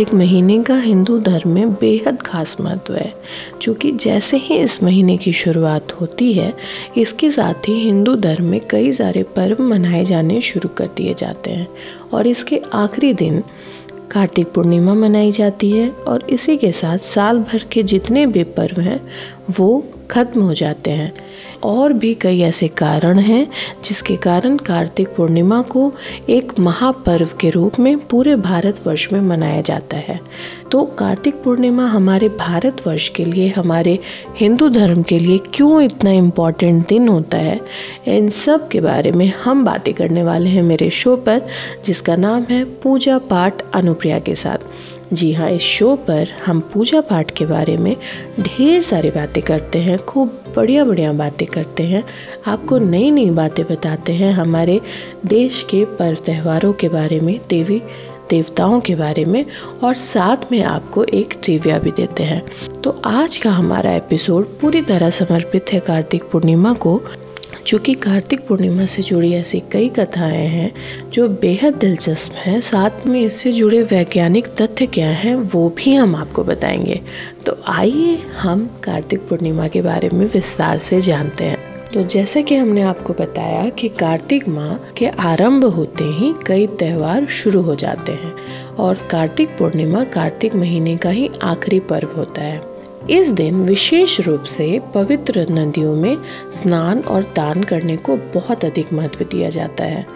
कार्तिक महीने का हिंदू धर्म में बेहद खास महत्व है। क्योंकि जैसे ही इस महीने की शुरुआत होती है, इसके साथ ही हिंदू धर्म में कई सारे पर्व मनाए जाने शुरू कर दिए जाते हैं और इसके आखिरी दिन कार्तिक पूर्णिमा मनाई जाती है और इसी के साथ साल भर के जितने भी पर्व हैं, वो ख़त्म हो जाते हैं। और भी कई ऐसे कारण हैं, जिसके कारण कार्तिक पूर्णिमा को एक महापर्व के रूप में पूरे भारतवर्ष में मनाया जाता है। तो कार्तिक पूर्णिमा हमारे भारतवर्ष के लिए, हमारे हिंदू धर्म के लिए क्यों इतना इम्पोर्टेंट दिन होता है? इन सब के बारे में हम बातें करने वाले हैं मेरे शो पर, जिसका नाम है पूजा पाठ अनुप्रिया के साथ। जी हाँ इस शो पर हम पूजा पाठ के बारे में ढेर सारी बातें करते हैं, खूब बढ़िया बढ़िया बातें करते हैं, आपको नई नई बातें बताते हैं हमारे देश के पर्व त्योहारों के बारे में, देवी देवताओं के बारे में और साथ में आपको एक ट्रिविया भी देते हैं। तो आज का हमारा एपिसोड पूरी तरह समर्पित है कार्तिक पूर्णिमा को। चूँकि कार्तिक पूर्णिमा से जुड़ी ऐसी कई कथाएँ हैं, जो बेहद दिलचस्प हैं। साथ में इससे जुड़े वैज्ञानिक तथ्य क्या हैं, वो भी हम आपको बताएँगे। तो आइए हम कार्तिक पूर्णिमा के बारे में विस्तार से जानते हैं। तो जैसे कि हमने आपको बताया कि कार्तिक माह के आरंभ होते ही कई त्यौहार शुरू हो जाते हैं और कार्तिक पूर्णिमा कार्तिक महीने का ही आखिरी पर्व होता है। इस दिन विशेष रूप से पवित्र नदियों में स्नान और दान करने को बहुत अधिक महत्व दिया जाता है।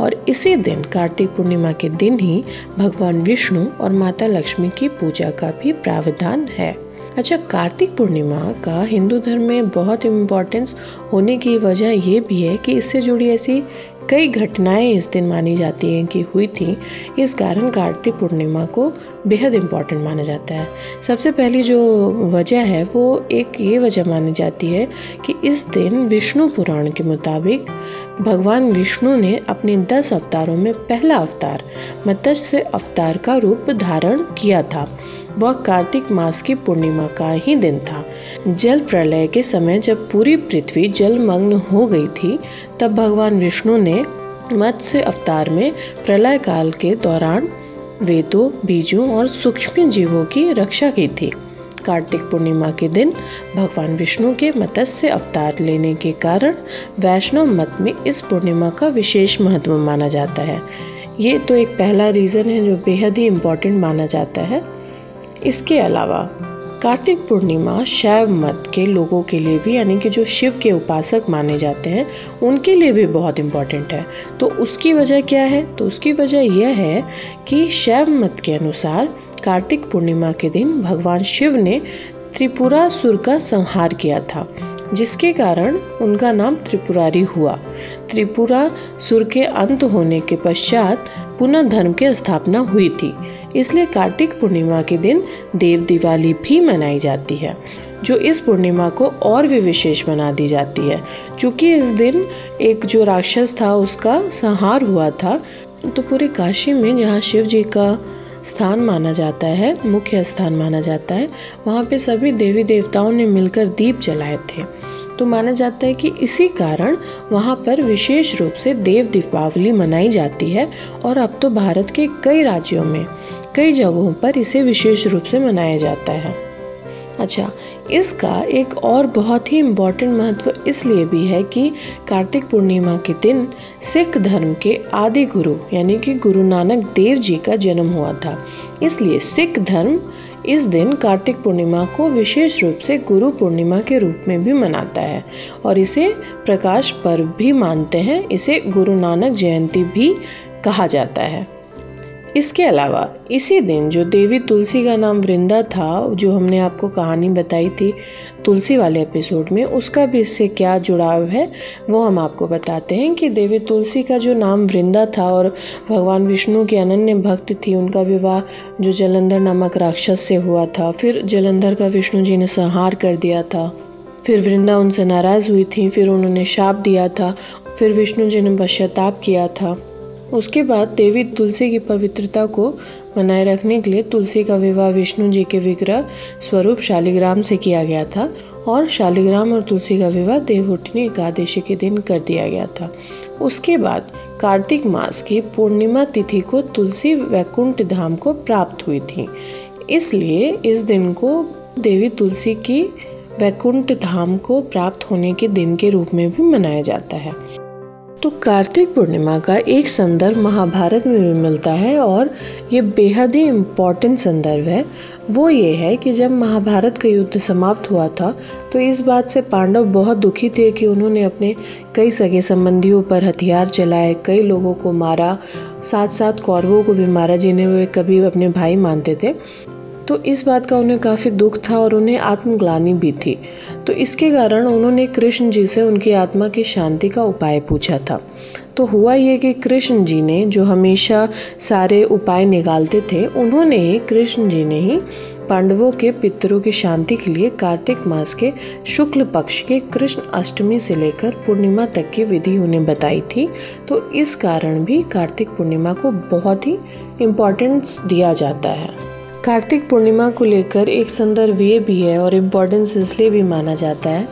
और इसी दिन कार्तिक पूर्णिमा के दिन ही भगवान विष्णु और माता लक्ष्मी की पूजा का भी प्रावधान है। अच्छा कार्तिक पूर्णिमा का हिंदू धर्म में बहुत इम्पोर्टेंस होने की वजह ये भी है कि इससे जुड़ी ऐसी कई घटनाएँ इस दिन मानी जाती हैं कि हुई थी। इस कारण कार्तिक पूर्णिमा को बेहद इंपॉर्टेंट माना जाता है। सबसे पहली जो वजह है, वो एक ये वजह मानी जाती है कि इस दिन विष्णु पुराण के मुताबिक भगवान विष्णु ने अपने दस अवतारों में पहला अवतार, मत्स्य अवतार का रूप धारण किया था। वह कार्तिक मास की पूर्णिमा का ही दिन था। जल प्रलय के समय जब पूरी पृथ्वी जलमग्न हो गई थी तब भगवान विष्णु ने मत्स्य अवतार में प्रलय काल के दौरान वेदों, बीजों और सूक्ष्म जीवों की रक्षा की थी। कार्तिक पूर्णिमा के दिन भगवान विष्णु के मत्स्य अवतार लेने के कारण वैष्णव मत में इस पूर्णिमा का विशेष महत्व माना जाता है। ये तो एक पहला रीज़न है जो बेहद ही इम्पोर्टेंट माना जाता है। इसके अलावा कार्तिक पूर्णिमा शैव मत के लोगों के लिए भी, यानी कि जो शिव के उपासक माने जाते हैं, उनके लिए भी बहुत इंपॉर्टेंट है। तो उसकी वजह क्या है? तो उसकी वजह यह है कि शैव मत के अनुसार कार्तिक पूर्णिमा के दिन भगवान शिव ने त्रिपुरा सुर का संहार किया था, जिसके कारण उनका नाम त्रिपुरारी हुआ। त्रिपुरा सुर के अंत होने के पश्चात पुनः धर्म की स्थापना हुई थी। इसलिए कार्तिक पूर्णिमा के दिन देव दिवाली भी मनाई जाती है, जो इस पूर्णिमा को और भी विशेष बना दी जाती है। क्योंकि इस दिन एक जो राक्षस था, उसका संहार हुआ था तो पूरे काशी में जहाँ शिव जी का स्थान माना जाता है, मुख्य स्थान माना जाता है, वहाँ पे सभी देवी देवताओं ने मिलकर दीप जलाए थे। तो माना जाता है कि इसी कारण वहाँ पर विशेष रूप से देव दीपावली मनाई जाती है और अब तो भारत के कई राज्यों में, कई जगहों पर इसे विशेष रूप से मनाया जाता है। अच्छा इसका एक और बहुत ही इम्पोर्टेंट महत्व इसलिए भी है कि कार्तिक पूर्णिमा के दिन सिख धर्म के आदि गुरु यानी कि गुरु नानक देव जी का जन्म हुआ था। इसलिए सिख धर्म इस दिन कार्तिक पूर्णिमा को विशेष रूप से गुरु पूर्णिमा के रूप में भी मनाता है और इसे प्रकाश पर्व भी मानते हैं। इसे गुरु नानक जयंती भी कहा जाता है। इसके अलावा, इसी दिन जो देवी तुलसी का नाम वृंदा था, जो हमने आपको कहानी बताई थी तुलसी वाले एपिसोड में, उसका भी इससे क्या जुड़ाव है, वो हम आपको बताते हैं कि देवी तुलसी का जो नाम वृंदा था और भगवान विष्णु की अनन्य भक्त थी, उनका विवाह जो जलंधर नामक राक्षस से हुआ था, फिर जलंधर का विष्णु जी ने संहार कर दिया था, फिर वृंदा उनसे नाराज़ हुई थी, फिर उन्होंने शाप दिया था, फिर विष्णु जी ने पश्चाताप किया था। उसके बाद देवी तुलसी की पवित्रता को बनाए रखने के लिए तुलसी का विवाह विष्णु जी के विग्रह स्वरूप शालिग्राम से किया गया था और शालिग्राम और तुलसी का विवाह देवउठनी एकादशी के दिन कर दिया गया था। उसके बाद कार्तिक मास की पूर्णिमा तिथि को तुलसी वैकुंठ धाम को प्राप्त हुई थी। इसलिए इस दिन को देवी तुलसी की वैकुंठ धाम को प्राप्त होने के दिन के रूप में भी मनाया जाता है। तो कार्तिक पूर्णिमा का एक संदर्भ महाभारत में भी मिलता है और ये बेहद ही इंपॉर्टेंट संदर्भ है। वो ये है कि जब महाभारत का युद्ध समाप्त हुआ था तो इस बात से पांडव बहुत दुखी थे कि उन्होंने अपने कई सगे संबंधियों पर हथियार चलाए, कई लोगों को मारा साथ साथ कौरवों को भी मारा जिन्हें वे कभी अपने भाई मानते थे। तो इस बात का उन्हें काफ़ी दुख था और उन्हें आत्मग्लानी भी थी। तो इसके कारण उन्होंने कृष्ण जी से उनकी आत्मा की शांति का उपाय पूछा था। तो हुआ ये कि कृष्ण जी ने जो हमेशा सारे उपाय निकालते थे, उन्होंने ही कृष्ण जी ने ही पांडवों के पितरों की शांति के लिए कार्तिक मास के शुक्ल पक्ष के कृष्ण अष्टमी से लेकर पूर्णिमा तक की विधि उन्हें बताई थी। तो इस कारण भी कार्तिक पूर्णिमा को बहुत ही इम्पोर्टेंस दिया जाता है। कार्तिक पूर्णिमा को लेकर एक संदर्भ ये भी है और इम्पोर्टेंस इसलिए भी माना जाता है,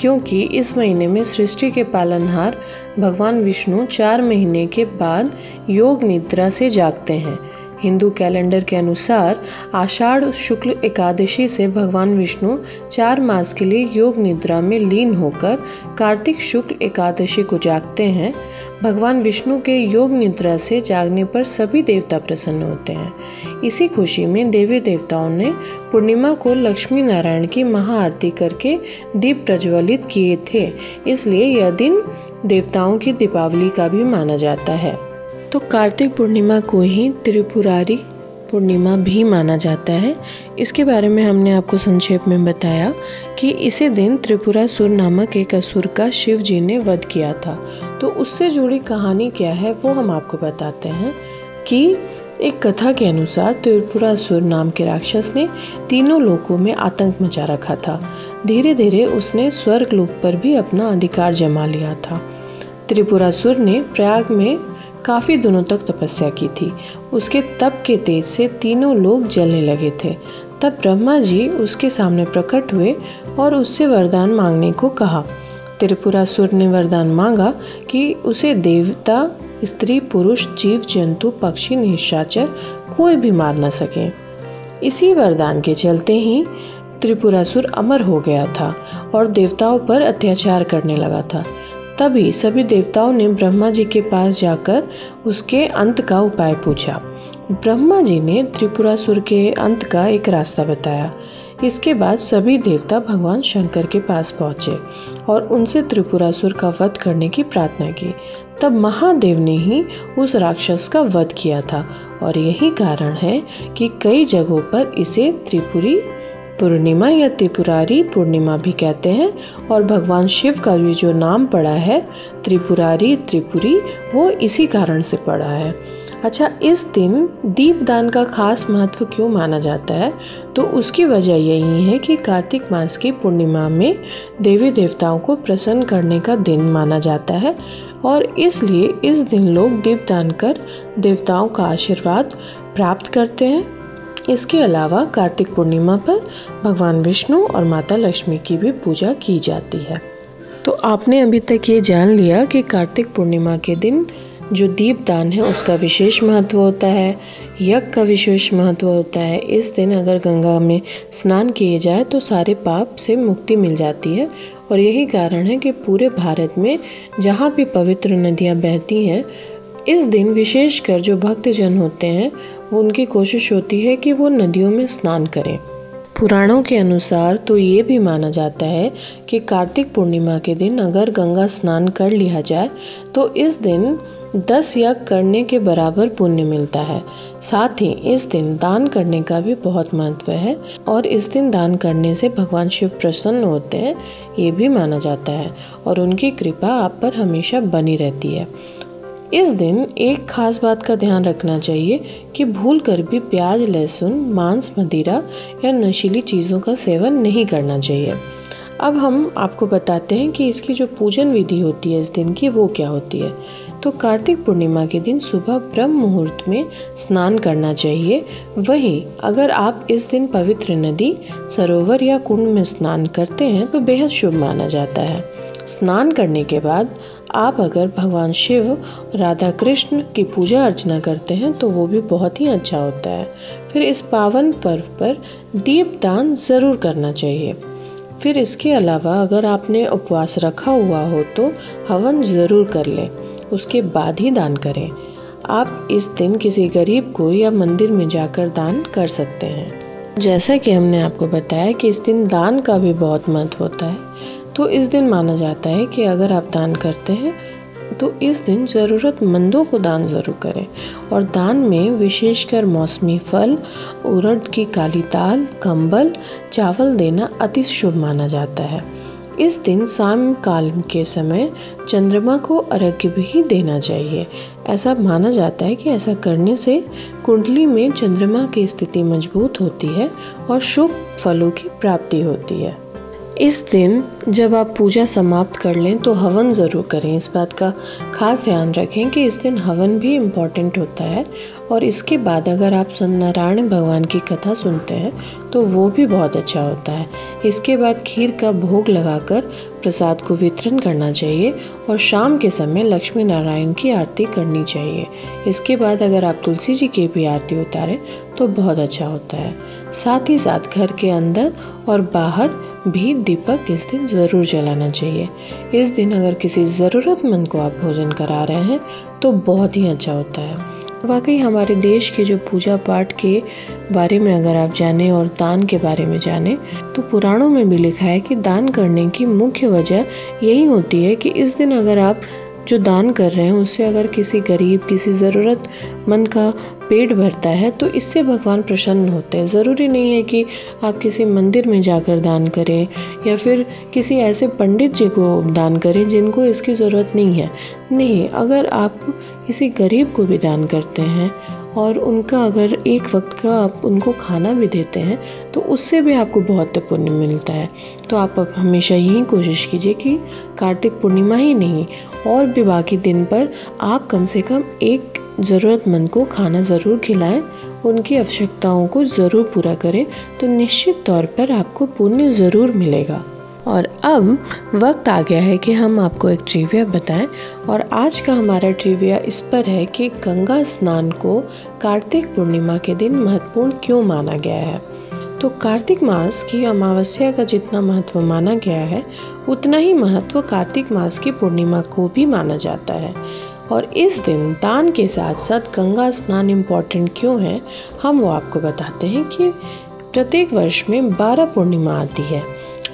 क्योंकि इस महीने में सृष्टि के पालनहार भगवान विष्णु चार महीने के बाद योग निद्रा से जागते हैं। हिंदू कैलेंडर के अनुसार आषाढ़ शुक्ल एकादशी से भगवान विष्णु चार मास के लिए योग निद्रा में लीन होकर कार्तिक शुक्ल एकादशी को जागते हैं। भगवान विष्णु के योग निद्रा से जागने पर सभी देवता प्रसन्न होते हैं। इसी खुशी में देवी देवताओं ने पूर्णिमा को लक्ष्मी नारायण की महाआरती करके दीप प्रज्वलित किए थे। इसलिए यह दिन देवताओं की दीपावली का भी माना जाता है। तो कार्तिक पूर्णिमा को ही त्रिपुरारी पूर्णिमा भी माना जाता है। इसके बारे में हमने आपको संक्षेप में बताया कि इसी दिन त्रिपुरासुर नामक एक असुर का शिव जी ने वध किया था। तो उससे जुड़ी कहानी क्या है, वो हम आपको बताते हैं कि एक कथा के अनुसार त्रिपुरासुर नाम के राक्षस ने तीनों लोकों में आतंक मचा रखा था। धीरे धीरे उसने स्वर्ग लोक पर भी अपना अधिकार जमा लिया था। त्रिपुरासुर ने प्रयाग में काफ़ी दिनों तक तपस्या की थी। उसके तप के तेज से तीनों लोग जलने लगे थे। तब ब्रह्मा जी उसके सामने प्रकट हुए और उससे वरदान मांगने को कहा। त्रिपुरासुर ने वरदान मांगा कि उसे देवता, स्त्री, पुरुष, जीव, जंतु, पक्षी, निशाचर कोई भी मार न सके। इसी वरदान के चलते ही त्रिपुरासुर अमर हो गया था और देवताओं पर अत्याचार करने लगा था। तभी सभी देवताओं ने ब्रह्मा जी के पास जाकर उसके अंत का उपाय पूछा। ब्रह्मा जी ने त्रिपुरासुर के अंत का एक रास्ता बताया। इसके बाद सभी देवता भगवान शंकर के पास पहुँचे और उनसे त्रिपुरासुर का वध करने की प्रार्थना की। तब महादेव ने ही उस राक्षस का वध किया था और यही कारण है कि कई जगहों पर इसे त्रिपुरी पूर्णिमा या त्रिपुरारी पूर्णिमा भी कहते हैं और भगवान शिव का भी जो नाम पड़ा है, त्रिपुरारी, त्रिपुरी, वो इसी कारण से पड़ा है। अच्छा इस दिन दीपदान का खास महत्व क्यों माना जाता है? तो उसकी वजह यही है कि कार्तिक मास की पूर्णिमा में देवी देवताओं को प्रसन्न करने का दिन माना जाता है और इसलिए इस दिन लोग दीपदान कर देवताओं का आशीर्वाद प्राप्त करते हैं। इसके अलावा कार्तिक पूर्णिमा पर भगवान विष्णु और माता लक्ष्मी की भी पूजा की जाती है। तो आपने अभी तक ये जान लिया कि कार्तिक पूर्णिमा के दिन जो दीपदान है, उसका विशेष महत्व होता है, यज्ञ का विशेष महत्व होता है। इस दिन अगर गंगा में स्नान किए जाए तो सारे पाप से मुक्ति मिल जाती है। और यही कारण है कि पूरे भारत में जहाँ भी पवित्र नदियाँ बहती हैं इस दिन विशेषकर जो भक्तजन होते हैं, वो उनकी कोशिश होती है कि वो नदियों में स्नान करें। पुराणों के अनुसार तो ये भी माना जाता है कि कार्तिक पूर्णिमा के दिन अगर गंगा स्नान कर लिया जाए तो इस दिन दस यज्ञ करने के बराबर पुण्य मिलता है। साथ ही इस दिन दान करने का भी बहुत महत्व है और इस दिन दान करने से भगवान शिव प्रसन्न होते हैं, ये भी माना जाता है और उनकी कृपा आप पर हमेशा बनी रहती है। इस दिन एक खास बात का ध्यान रखना चाहिए कि भूल कर भी प्याज, लहसुन, मांस, मदिरा या नशीली चीज़ों का सेवन नहीं करना चाहिए। अब हम आपको बताते हैं कि इसकी जो पूजन विधि होती है इस दिन की, वो क्या होती है। तो कार्तिक पूर्णिमा के दिन सुबह ब्रह्म मुहूर्त में स्नान करना चाहिए। वहीं अगर आप इस दिन पवित्र नदी, सरोवर या कुंड में स्नान करते हैं तो बेहद शुभ माना जाता है। स्नान करने के बाद आप अगर भगवान शिव, राधा कृष्ण की पूजा अर्चना करते हैं तो वो भी बहुत ही अच्छा होता है। फिर इस पावन पर्व पर दीप दान ज़रूर करना चाहिए। फिर इसके अलावा अगर आपने उपवास रखा हुआ हो तो हवन ज़रूर कर लें। उसके बाद ही दान करें। आप इस दिन किसी गरीब को या मंदिर में जाकर दान कर सकते हैं। जैसा कि हमने आपको बताया कि इस दिन दान का भी बहुत महत्व होता है। तो इस दिन माना जाता है कि अगर आप दान करते हैं तो इस दिन ज़रूरतमंदों को दान ज़रूर करें। और दान में विशेषकर मौसमी फल उड़द की काली दाल, कंबल, चावल देना अति शुभ माना जाता है। इस दिन शाम काल के समय चंद्रमा को अर्घ्य भी देना चाहिए। ऐसा माना जाता है कि ऐसा करने से कुंडली में चंद्रमा की स्थिति मज़बूत होती है और शुभ फलों की प्राप्ति होती है। इस दिन जब आप पूजा समाप्त कर लें तो हवन ज़रूर करें। इस बात का खास ध्यान रखें कि इस दिन हवन भी इंपॉर्टेंट होता है और इसके बाद अगर आप सत्यनारायण भगवान की कथा सुनते हैं तो वो भी बहुत अच्छा होता है। इसके बाद खीर का भोग लगाकर प्रसाद को वितरण करना चाहिए और शाम के समय लक्ष्मी नारायण की आरती करनी चाहिए। इसके बाद अगर आप तुलसी जी की भी आरती उतारें तो बहुत अच्छा होता है। साथ ही साथ घर के अंदर और बाहर भी दीपक इस दिन ज़रूर जलाना चाहिए। इस दिन अगर किसी ज़रूरतमंद को आप भोजन करा रहे हैं तो बहुत ही अच्छा होता है। वाकई हमारे देश के जो पूजा पाठ के बारे में अगर आप जाने और दान के बारे में जाने तो पुराणों में भी लिखा है कि दान करने की मुख्य वजह यही होती है कि इस दिन अगर आप जो दान कर रहे हैं, उससे अगर किसी गरीब, किसी ज़रूरतमंद का पेट भरता है तो इससे भगवान प्रसन्न होते हैं। ज़रूरी नहीं है कि आप किसी मंदिर में जाकर दान करें या फिर किसी ऐसे पंडित जी को दान करें जिनको इसकी ज़रूरत नहीं है। नहीं, अगर आप किसी गरीब को भी दान करते हैं और उनका अगर एक वक्त का आप उनको खाना भी देते हैं तो उससे भी आपको बहुत पुण्य मिलता है। तो आप हमेशा यही कोशिश कीजिए कि कार्तिक पूर्णिमा ही नहीं, और भी बाकी दिन पर आप कम से कम एक ज़रूरतमंद को खाना ज़रूर खिलाएँ, उनकी आवश्यकताओं को ज़रूर पूरा करें तो निश्चित तौर पर आपको पुण्य ज़रूर मिलेगा। और अब वक्त आ गया है कि हम आपको एक ट्रिविया बताएँ, और आज का हमारा ट्रिविया इस पर है कि गंगा स्नान को कार्तिक पूर्णिमा के दिन महत्वपूर्ण क्यों माना गया है। तो कार्तिक मास की अमावस्या का जितना महत्व माना गया है, उतना ही महत्व कार्तिक मास की पूर्णिमा को भी माना जाता है। और इस दिन दान के साथ साथ गंगा स्नान इंपॉर्टेंट क्यों है, हम वो आपको बताते हैं कि प्रत्येक वर्ष में बारह पूर्णिमा आती है।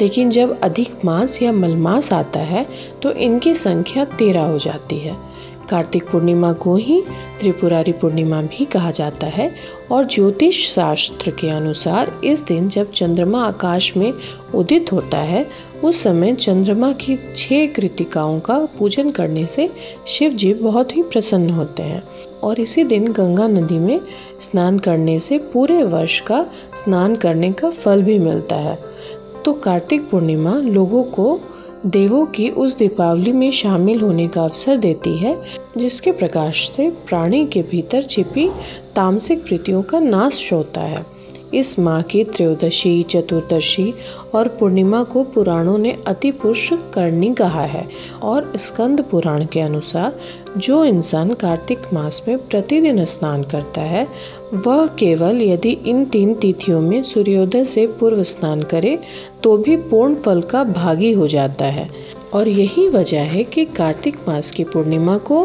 लेकिन जब अधिक मास या मलमास आता है तो इनकी संख्या तेरह हो जाती है। कार्तिक पूर्णिमा को ही त्रिपुरारी पूर्णिमा भी कहा जाता है और ज्योतिष शास्त्र के अनुसार इस दिन जब चंद्रमा आकाश में उदित होता है उस समय चंद्रमा की छह कृतिकाओं का पूजन करने से शिव जी बहुत ही प्रसन्न होते हैं और इसी दिन गंगा नदी में स्नान करने से पूरे वर्ष का स्नान करने का फल भी मिलता है। तो कार्तिक पूर्णिमा लोगों को देवों की उस दीपावली में शामिल होने का अवसर देती है, जिसके प्रकाश से प्राणी के भीतर छिपी तामसिक वृत्तियों का नाश होता है। इस माह की त्रयोदशी, चतुर्दशी और पूर्णिमा को पुराणों ने अति पुरुष करनी कहा है और स्कंद पुराण के अनुसार जो इंसान कार्तिक मास में प्रतिदिन स्नान करता है, वह केवल यदि इन तीन तिथियों में सूर्योदय से पूर्व स्नान करे तो भी पूर्ण फल का भागी हो जाता है। और यही वजह है कि कार्तिक मास की पूर्णिमा को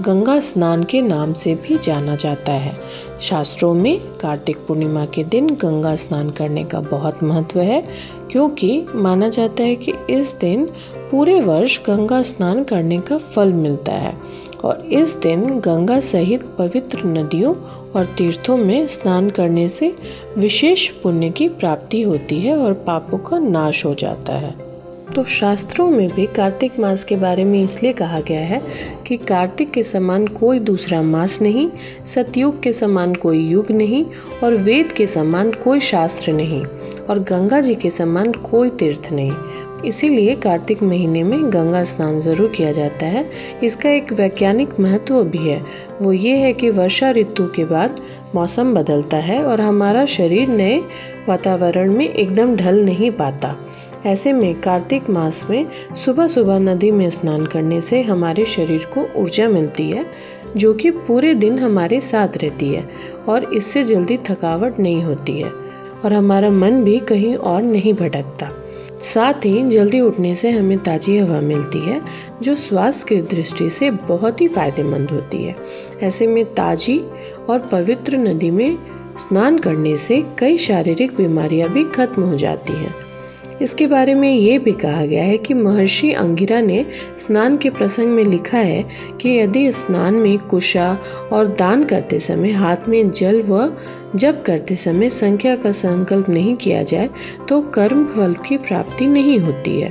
गंगा स्नान के नाम से भी जाना जाता है। शास्त्रों में कार्तिक पूर्णिमा के दिन गंगा स्नान करने का बहुत महत्व है, क्योंकि माना जाता है कि इस दिन पूरे वर्ष गंगा स्नान करने का फल मिलता है और इस दिन गंगा सहित पवित्र नदियों और तीर्थों में स्नान करने से विशेष पुण्य की प्राप्ति होती है और पापों का नाश हो जाता है। तो शास्त्रों में भी कार्तिक मास के बारे में इसलिए कहा गया है कि कार्तिक के समान कोई दूसरा मास नहीं, सतयुग के समान कोई युग नहीं, और वेद के समान कोई शास्त्र नहीं, और गंगा जी के समान कोई तीर्थ नहीं। इसीलिए कार्तिक महीने में गंगा स्नान ज़रूर किया जाता है। इसका एक वैज्ञानिक महत्व भी है। वो ये है कि वर्षा ऋतु के बाद मौसम बदलता है और हमारा शरीर नए वातावरण में एकदम ढल नहीं पाता। ऐसे में कार्तिक मास में सुबह सुबह नदी में स्नान करने से हमारे शरीर को ऊर्जा मिलती है, जो कि पूरे दिन हमारे साथ रहती है और इससे जल्दी थकावट नहीं होती है और हमारा मन भी कहीं और नहीं भटकता। साथ ही जल्दी उठने से हमें ताज़ी हवा मिलती है, जो स्वास्थ्य की दृष्टि से बहुत ही फ़ायदेमंद होती है। ऐसे में ताज़ी और पवित्र नदी में स्नान करने से कई शारीरिक बीमारियाँ भी खत्म हो जाती हैं। इसके बारे में ये भी कहा गया है कि महर्षि अंगिरा ने स्नान के प्रसंग में लिखा है कि यदि स्नान में कुशा और दान करते समय हाथ में जल व जप करते समय संख्या का संकल्प नहीं किया जाए तो कर्म फल की प्राप्ति नहीं होती है।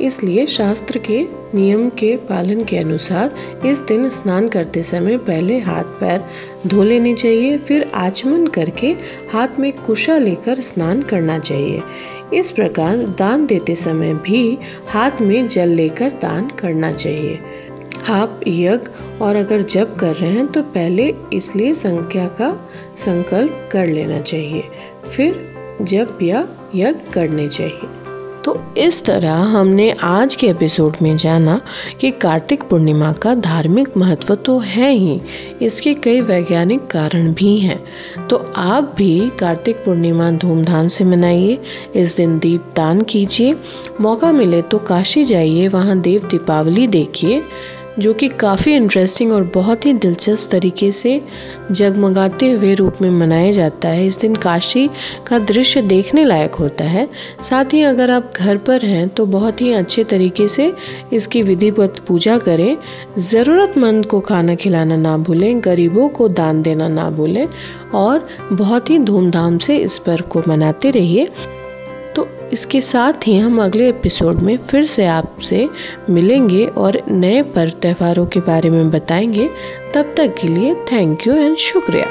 इसलिए शास्त्र के नियम के पालन के अनुसार इस दिन स्नान करते समय पहले हाथ पैर धो लेने चाहिए, फिर आचमन करके हाथ में कुशा लेकर स्नान करना चाहिए। इस प्रकार दान देते समय भी हाथ में जल लेकर दान करना चाहिए। आप यज्ञ और अगर जप कर रहे हैं तो पहले इसलिए संख्या का संकल्प कर लेना चाहिए। फिर जप या यज्ञ करने चाहिए। तो इस तरह हमने आज के एपिसोड में जाना कि कार्तिक पूर्णिमा का धार्मिक महत्व तो है ही, इसके कई वैज्ञानिक कारण भी हैं। तो आप भी कार्तिक पूर्णिमा धूमधाम से मनाइए, इस दिन दीप दान कीजिए, मौका मिले तो काशी जाइए, वहाँ देव दीपावली देखिए। जो कि काफ़ी इंटरेस्टिंग और बहुत ही दिलचस्प तरीके से जगमगाते हुए रूप में मनाया जाता है। इस दिन काशी का दृश्य देखने लायक होता है। साथ ही अगर आप घर पर हैं तो बहुत ही अच्छे तरीके से इसकी विधिवत पूजा करें। ज़रूरतमंद को खाना खिलाना ना भूलें, गरीबों को दान देना ना भूलें और बहुत ही धूमधाम से इस पर्व को मनाते रहिए। इसके साथ ही हम अगले एपिसोड में फिर से आपसे मिलेंगे और नए पर्व त्योहारों के बारे में बताएँगे। तब तक के लिए थैंक यू एंड शुक्रिया।